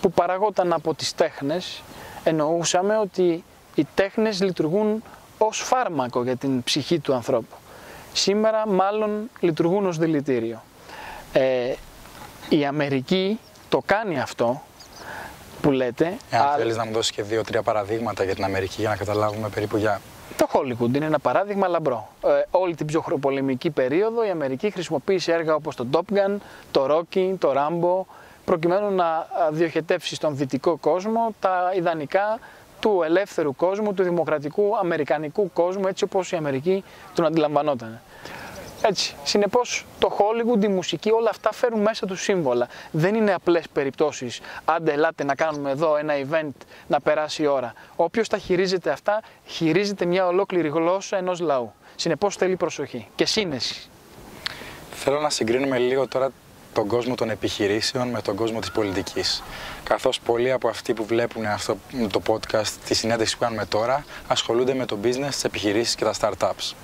που παραγόταν από τις τέχνες, εννοούσαμε ότι οι τέχνες λειτουργούν ως φάρμακο για την ψυχή του ανθρώπου. Σήμερα μάλλον λειτουργούν ως δηλητήριο. Ε, η Αμερική το κάνει αυτό που λέτε. Εάν αλλά... θέλεις να μου δώσεις και δύο-τρία παραδείγματα για την Αμερική για να καταλάβουμε περίπου για το Hollywood είναι ένα παράδειγμα λαμπρό. Ε, όλη την ψυχροπολεμική περίοδο η Αμερική χρησιμοποίησε έργα όπως το Top Gun, το Rocky, το Rambo, προκειμένου να διοχετεύσει στον δυτικό κόσμο τα ιδανικά του ελεύθερου κόσμου, του δημοκρατικού αμερικανικού κόσμου, έτσι όπως η Αμερική τον αντιλαμβανόταν. Έτσι. Συνεπώς, το Hollywood, η μουσική, όλα αυτά φέρουν μέσα τους σύμβολα. Δεν είναι απλές περιπτώσεις. Άντε, ελάτε να κάνουμε εδώ ένα event να περάσει η ώρα. Όποιος τα χειρίζεται αυτά, χειρίζεται μια ολόκληρη γλώσσα ενός λαού. Συνεπώς, θέλει προσοχή και σύνεση. Θέλω να συγκρίνουμε λίγο τώρα τον κόσμο των επιχειρήσεων με τον κόσμο της πολιτικής. Καθώς πολλοί από αυτοί που βλέπουν αυτό το podcast, τη συνέντευξη που κάνουμε τώρα, ασχολούνται με το business, τις επιχειρήσεις και τα startups.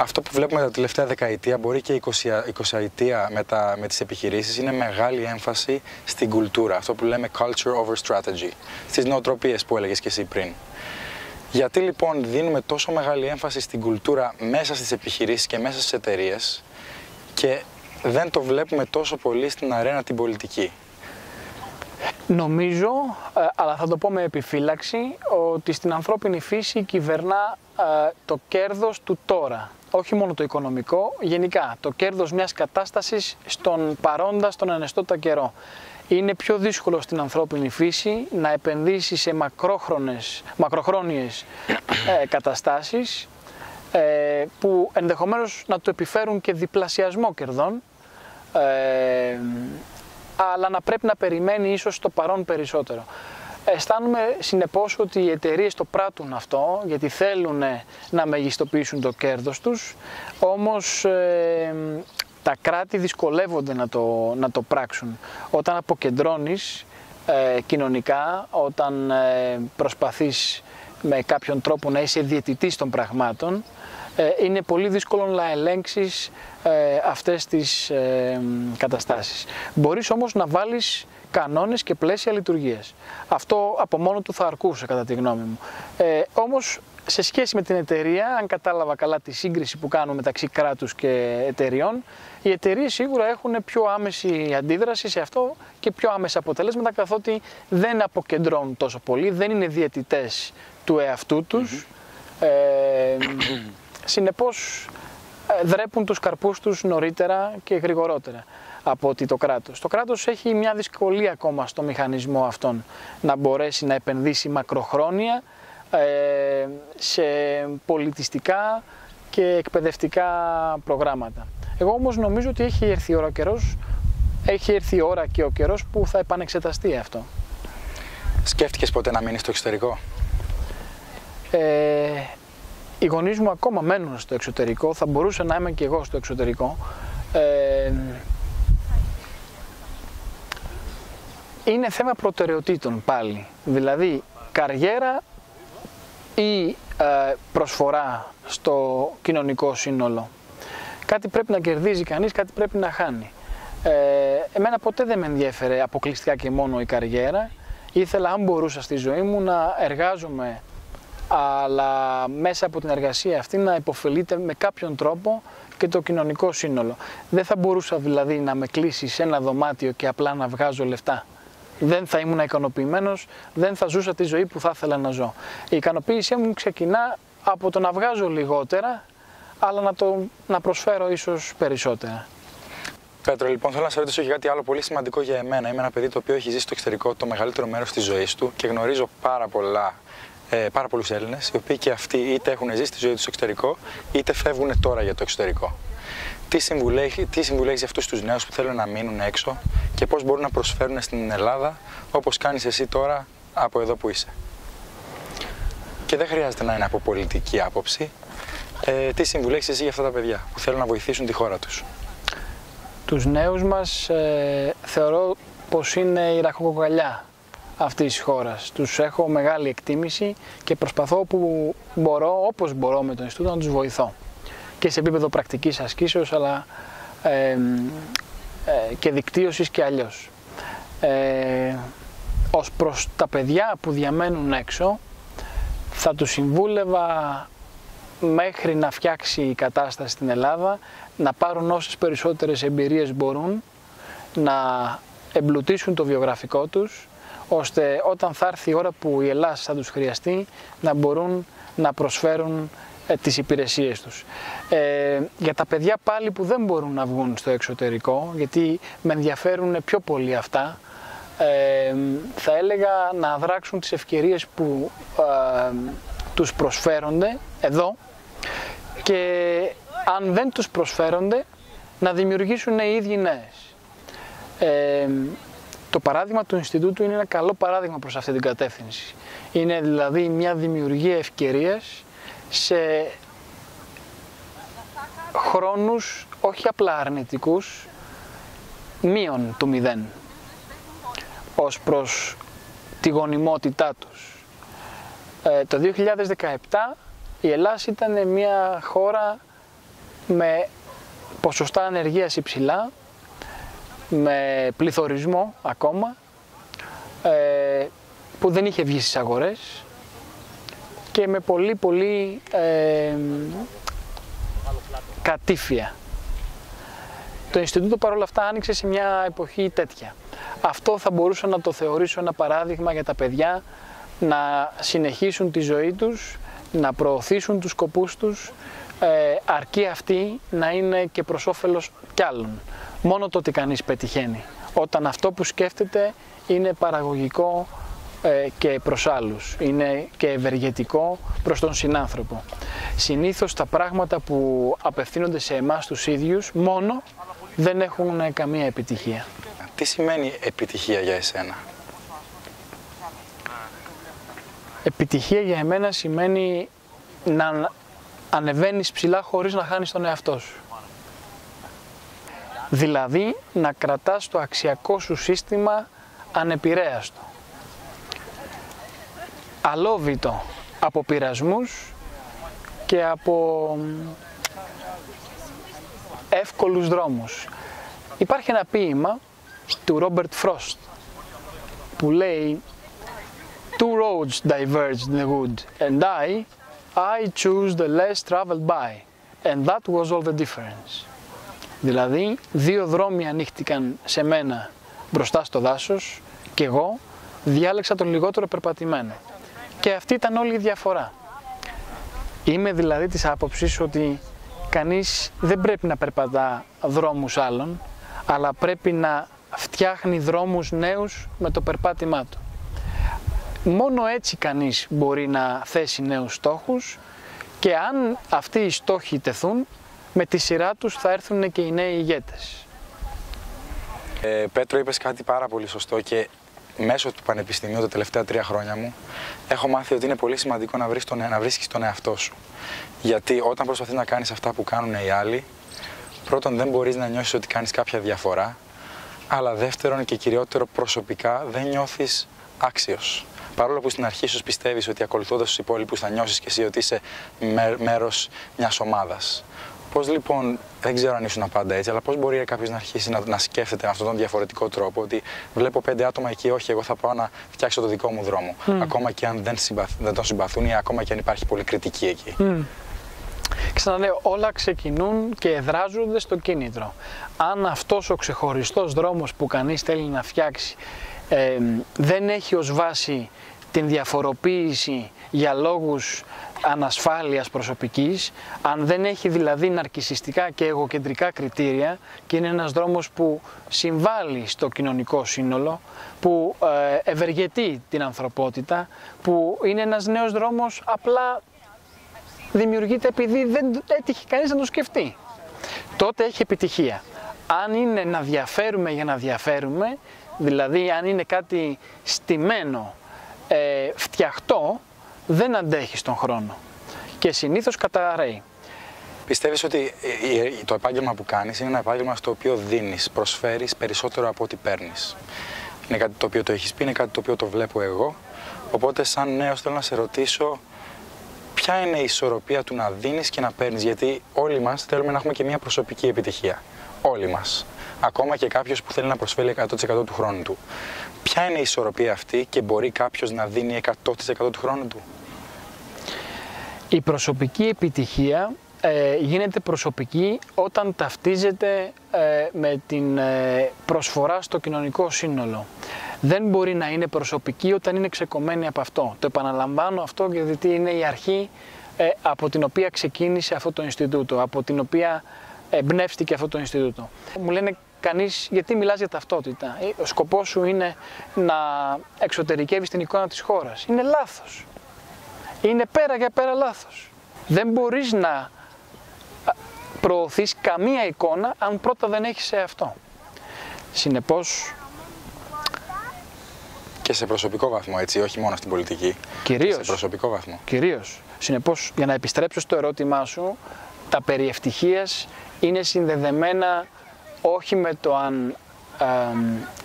Αυτό που βλέπουμε τα τελευταία δεκαετία, μπορεί και 20 ετία με, τα, με τις επιχειρήσεις, είναι μεγάλη έμφαση στην κουλτούρα, αυτό που λέμε culture over strategy, στις νοοτροπίες που έλεγες και εσύ πριν. Γιατί λοιπόν δίνουμε τόσο μεγάλη έμφαση στην κουλτούρα μέσα στις επιχειρήσεις και μέσα στις εταιρείες και δεν το βλέπουμε τόσο πολύ στην αρένα την πολιτική; Νομίζω, ε, αλλά θα το πω με επιφύλαξη, ότι στην ανθρώπινη φύση κυβερνά ε, το κέρδος του τώρα. Όχι μόνο το οικονομικό, γενικά το κέρδος μιας κατάστασης στον παρόντα, στον ανεστώτα καιρό. Είναι πιο δύσκολο στην ανθρώπινη φύση να επενδύσει σε μακρόχρονες, μακροχρόνιες ε, καταστάσεις ε, που ενδεχομένως να του επιφέρουν και διπλασιασμό κερδών ε, αλλά να πρέπει να περιμένει ίσως το παρόν περισσότερο. Αισθάνομαι συνεπώς ότι οι εταιρείες το πράττουν αυτό γιατί θέλουν να μεγιστοποιήσουν το κέρδος τους όμως ε, τα κράτη δυσκολεύονται να το, να το πράξουν. Όταν αποκεντρώνεις ε, κοινωνικά, όταν ε, προσπαθείς με κάποιον τρόπο να είσαι διαιτητής των πραγμάτων ε, είναι πολύ δύσκολο να ελέγξεις ε, αυτές τις ε, καταστάσεις. Μπορείς όμως να βάλεις κανόνες και πλαίσια λειτουργίας. Αυτό από μόνο του θα αρκούσε κατά τη γνώμη μου. Ε, όμως σε σχέση με την εταιρεία, αν κατάλαβα καλά τη σύγκριση που κάνουμε μεταξύ κράτους και εταιριών, οι εταιρείες σίγουρα έχουν πιο άμεση αντίδραση σε αυτό και πιο άμεσα αποτελέσματα καθότι δεν αποκεντρώνουν τόσο πολύ, δεν είναι διαιτητές του εαυτού τους. Ε, συνεπώς ε, δρέπουν τους καρπούς τους νωρίτερα και γρηγορότερα από ότι το κράτος. Το κράτος έχει μια δυσκολία ακόμα στο μηχανισμό αυτόν να μπορέσει να επενδύσει μακροχρόνια ε, σε πολιτιστικά και εκπαιδευτικά προγράμματα. Εγώ όμως νομίζω ότι έχει έρθει η ώρα, καιρός, έχει έρθει η ώρα και ο καιρός που θα επανεξεταστεί αυτό. Σκέφτηκες ποτέ να μείνεις στο εξωτερικό; Ε, οι γονείς μου ακόμα μένουν στο εξωτερικό, θα μπορούσα να είμαι και εγώ στο εξωτερικό. Ε, είναι θέμα προτεραιοτήτων πάλι. Δηλαδή, καριέρα ή ε, προσφορά στο κοινωνικό σύνολο. Κάτι πρέπει να κερδίζει κανείς, κάτι πρέπει να χάνει. Ε, εμένα ποτέ δεν με ενδιέφερε αποκλειστικά και μόνο η καριέρα. Ήθελα, αν μπορούσα στη ζωή μου, να εργάζομαι αλλά μέσα από την εργασία αυτή να υποφελείται με κάποιον τρόπο και το κοινωνικό σύνολο. Δεν θα μπορούσα δηλαδή να με κλείσει σε ένα δωμάτιο και απλά να βγάζω λεφτά. Δεν θα ήμουν ικανοποιημένος, δεν θα ζούσα τη ζωή που θα ήθελα να ζω. Η ικανοποίησή μου ξεκινά από το να βγάζω λιγότερα, αλλά να, το, να προσφέρω ίσως περισσότερα. Πέτρο, λοιπόν, θέλω να σε ρωτήσω και κάτι άλλο πολύ σημαντικό για εμένα. Είμαι ένα παιδί το οποίο έχει ζήσει στο εξωτερικό το μεγαλύτερο μέρος της ζωής του και γνωρίζω πάρα πολλά ε, πάρα πολλούς Έλληνες, οι οποίοι και αυτοί είτε έχουν ζήσει τη ζωή τους στο εξωτερικό, είτε φεύγουν τώρα για το εξωτερικό. Τι συμβουλεύει, τι συμβουλεύει για αυτούς τους νέους που θέλουν να μείνουν έξω και πώς μπορούν να προσφέρουν στην Ελλάδα όπως κάνεις εσύ τώρα από εδώ που είσαι; Και δεν χρειάζεται να είναι από πολιτική άποψη. Ε, τι συμβουλεύει εσύ για αυτά τα παιδιά που θέλουν να βοηθήσουν τη χώρα τους; Τους νέους μας ε, θεωρώ πως είναι η ραχοκοκαλιά αυτής της χώρας. Τους έχω μεγάλη εκτίμηση και προσπαθώ που μπορώ, όπως μπορώ με τον Ινστιτούτο να τους βοηθώ. Και σε επίπεδο πρακτικής ασκήσεως αλλά ε, ε, και δικτύωσης και αλλιώς. Ε, ως προς τα παιδιά που διαμένουν έξω θα τους συμβούλευα μέχρι να φτιάξει η κατάσταση στην Ελλάδα να πάρουν όσες περισσότερες εμπειρίες μπορούν, να εμπλουτίσουν το βιογραφικό τους, ώστε όταν θα έρθει η ώρα που η Ελλάδα θα τους χρειαστεί να μπορούν να προσφέρουν ε, τις υπηρεσίες τους. Ε, για τα παιδιά πάλι που δεν μπορούν να βγουν στο εξωτερικό, γιατί με ενδιαφέρουν πιο πολύ αυτά, ε, θα έλεγα να δράξουν τις ευκαιρίες που ε, τους προσφέρονται εδώ και αν δεν τους προσφέρονται να δημιουργήσουν οι ίδιοι νέες. Ε, το παράδειγμα του Ινστιτούτου είναι ένα καλό παράδειγμα προς αυτή την κατεύθυνση. Είναι δηλαδή μια δημιουργία ευκαιρίας σε χρόνους όχι απλά αρνητικούς, μείον του μηδέν, ως προς τη γονιμότητά τους. Ε, το 2017 η Ελλάδα ήταν μια χώρα με ποσοστά ανεργίας υψηλά, με πληθωρισμό ακόμα, ε, που δεν είχε βγει στις αγορές και με πολύ πολύ ε, κατήφια. Το Ινστιτούτο παρόλα αυτά άνοιξε σε μια εποχή τέτοια. Αυτό θα μπορούσα να το θεωρήσω ένα παράδειγμα για τα παιδιά να συνεχίσουν τη ζωή τους, να προωθήσουν τους σκοπούς τους, ε, αρκεί αυτή να είναι και προς όφελος κι άλλων. Μόνο το ότι κανείς πετυχαίνει. Όταν αυτό που σκέφτεται είναι παραγωγικό ε, και προς άλλους, είναι και ευεργετικό προς τον συνάνθρωπο. Συνήθως τα πράγματα που απευθύνονται σε εμάς τους ίδιους μόνο δεν έχουν καμία επιτυχία. Τι σημαίνει επιτυχία για εσένα; Επιτυχία για εμένα σημαίνει να ανεβαίνεις ψηλά χωρίς να χάνεις τον εαυτό σου. Δηλαδή να κρατάς το αξιακό σου σύστημα ανεπηρέαστο. Αλόβητο από πειρασμούς και από εύκολους δρόμους. Υπάρχει ένα ποίημα του Ρόμπερτ Φρόστ που λέει Two roads diverged in the wood and I, I choose the less traveled by and that was all the difference. Δηλαδή δύο δρόμοι ανοίχτηκαν σε μένα μπροστά στο δάσος και εγώ διάλεξα τον λιγότερο περπατημένο. Και αυτή ήταν όλη η διαφορά. Είμαι δηλαδή της άποψης ότι κανείς δεν πρέπει να περπατά δρόμους άλλων, αλλά πρέπει να φτιάχνει δρόμους νέους με το περπάτημά του. Μόνο έτσι κανείς μπορεί να θέσει νέους στόχους και αν αυτοί οι στόχοι τεθούν, με τη σειρά τους θα έρθουν και οι νέοι ηγέτες. Ε, Πέτρο, είπες κάτι πάρα πολύ σωστό και μέσω του Πανεπιστημίου τα τελευταία τρία χρόνια μου έχω μάθει ότι είναι πολύ σημαντικό να, βρεις τον, να βρίσκεις τον εαυτό σου. Γιατί όταν προσπαθείς να κάνεις αυτά που κάνουν οι άλλοι, πρώτον δεν μπορείς να νιώσεις ότι κάνεις κάποια διαφορά, αλλά δεύτερον και κυριότερο προσωπικά δεν νιώθεις άξιος. Παρόλο που στην αρχή σου πιστεύεις ότι ακολουθώντας τους υπόλοιπους θα νιώσεις και εσύ ότι είσαι μέρος μιας ομάδας. Πώς λοιπόν, δεν ξέρω αν ήσουν πάντα έτσι, αλλά πώς μπορεί κάποιος να αρχίσει να, να σκέφτεται με αυτόν τον διαφορετικό τρόπο, ότι βλέπω πέντε άτομα εκεί, όχι, εγώ θα πάω να φτιάξω το δικό μου δρόμο. Ακόμα και αν δεν, συμπαθ, δεν τον συμπαθούν ή ακόμα και αν υπάρχει πολύ κριτική εκεί. Mm. Ξαναλέω, όλα ξεκινούν και εδράζονται στο κίνητρο. Αν αυτός ο ξεχωριστός δρόμος που κανείς θέλει να φτιάξει ε, δεν έχει ως βάση την διαφοροποίηση για λόγους ανασφάλειας προσωπικής, αν δεν έχει δηλαδή ναρκισιστικά και εγωκεντρικά κριτήρια και είναι ένας δρόμος που συμβάλλει στο κοινωνικό σύνολο, που ε, ευεργετεί την ανθρωπότητα, που είναι ένας νέος δρόμος απλά δημιουργείται επειδή δεν έτυχε κανείς να το σκεφτεί. Τότε έχει επιτυχία. Αν είναι να διαφέρουμε για να διαφέρουμε, δηλαδή αν είναι κάτι στημένο, ε, φτιαχτό, δεν αντέχει στον χρόνο και συνήθως καταραίει. Πιστεύεις ότι το επάγγελμα που κάνεις είναι ένα επάγγελμα στο οποίο δίνεις, προσφέρεις περισσότερο από ό,τι παίρνεις. Είναι κάτι το οποίο το έχεις πει, είναι κάτι το οποίο το βλέπω εγώ. Οπότε σαν νέος θέλω να σε ρωτήσω ποια είναι η ισορροπία του να δίνεις και να παίρνεις, γιατί όλοι μας θέλουμε να έχουμε και μια προσωπική επιτυχία. Όλοι μας. Ακόμα και κάποιος που θέλει να προσφέρει 100% του χρόνου του. Ποια είναι η ισορροπία αυτή και μπορεί κάποιος να δίνει 100% του χρόνου του; Η προσωπική επιτυχία ε, γίνεται προσωπική όταν ταυτίζεται ε, με την ε, προσφορά στο κοινωνικό σύνολο. Δεν μπορεί να είναι προσωπική όταν είναι ξεκομμένη από αυτό. Το επαναλαμβάνω αυτό γιατί είναι η αρχή από την οποία ξεκίνησε αυτό το Ινστιτούτο, από την οποία εμπνεύστηκε αυτό το Ινστιτούτο. Μου λένε κανείς γιατί μιλάς για ταυτότητα; Ο σκοπός σου είναι να εξωτερικεύεις την εικόνα της χώρας. Είναι λάθος είναι πέρα για πέρα λάθος. Δεν μπορείς να προωθείς καμία εικόνα αν πρώτα δεν έχεις σε αυτό. Συνεπώς... Και σε προσωπικό βαθμό, έτσι, όχι μόνο στην πολιτική. Κυρίως. σε προσωπικό βαθμό. Κυρίως. Συνεπώς, για να επιστρέψω στο ερώτημά σου, τα περί είναι συνδεδεμένα όχι με το αν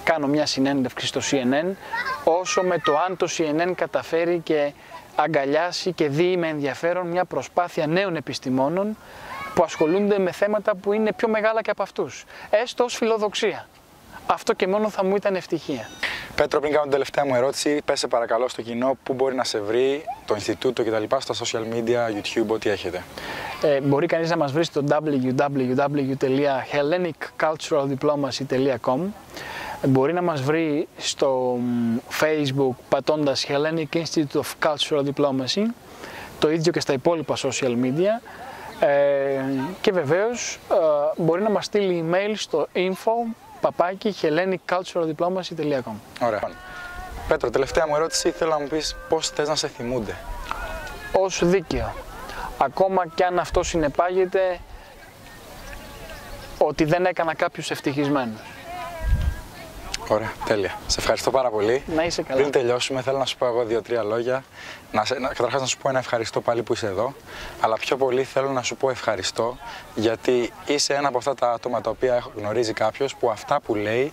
κάνω μια συνέντευξη στο CNN, όσο με το αν το CNN καταφέρει και αγκαλιάσει και δει με ενδιαφέρον μια προσπάθεια νέων επιστημόνων που ασχολούνται με θέματα που είναι πιο μεγάλα και από αυτούς. Έστω ως φιλοδοξία. Αυτό και μόνο θα μου ήταν ευτυχία. Πέτρο, πριν κάνω την τελευταία μου ερώτηση, πέσε παρακαλώ στο κοινό πού μπορεί να σε βρει, το Ινστιτούτο κτλ. στα social media, YouTube, ό,τι έχετε. Ε, μπορεί κανείς να μας βρει στο www.hellenicculturaldiplomacy.com Μπορεί να μας βρει στο Facebook πατώντας Hellenic Institute of Cultural Diplomacy, το ίδιο και στα υπόλοιπα social media. Ε, και βεβαίως ε, μπορεί να μας στείλει email στο info παπάκι hellenicculturaldiplomacy.com Ωραία. Πέτρο, τελευταία μου ερώτηση, θέλω να μου πεις πώς θες να σε θυμούνται. Ως δίκαιο. Ακόμα και αν αυτό συνεπάγεται ότι δεν έκανα κάποιους ευτυχισμένους. Ωραία, τέλεια. Σε ευχαριστώ πάρα πολύ. Να είσαι καλά. Πριν τελειώσουμε, θέλω να σου πω εγώ δύο-τρία λόγια. Να, να, καταρχάς να σου πω ένα ευχαριστώ πάλι που είσαι εδώ. Αλλά πιο πολύ θέλω να σου πω ευχαριστώ γιατί είσαι ένα από αυτά τα άτομα τα οποία γνωρίζει κάποιος που αυτά που λέει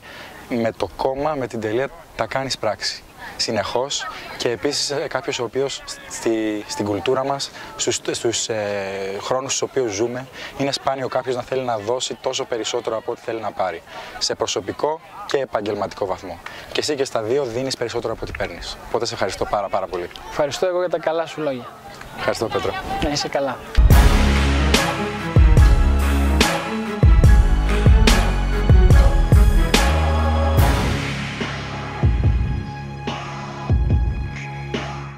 με το κόμμα, με την τελεία τα κάνεις πράξη συνεχώς και επίσης ε, κάποιος ο οποίος στη, στην κουλτούρα μας, στους, στους ε, χρόνους στους οποίους ζούμε, είναι σπάνιο κάποιος να θέλει να δώσει τόσο περισσότερο από ό,τι θέλει να πάρει. Σε προσωπικό και επαγγελματικό βαθμό. Και εσύ και στα δύο δίνεις περισσότερο από ό,τι παίρνεις. Οπότε σε ευχαριστώ πάρα πάρα πολύ. Ευχαριστώ εγώ για τα καλά σου λόγια. Ευχαριστώ Πέτρο. Να είσαι καλά.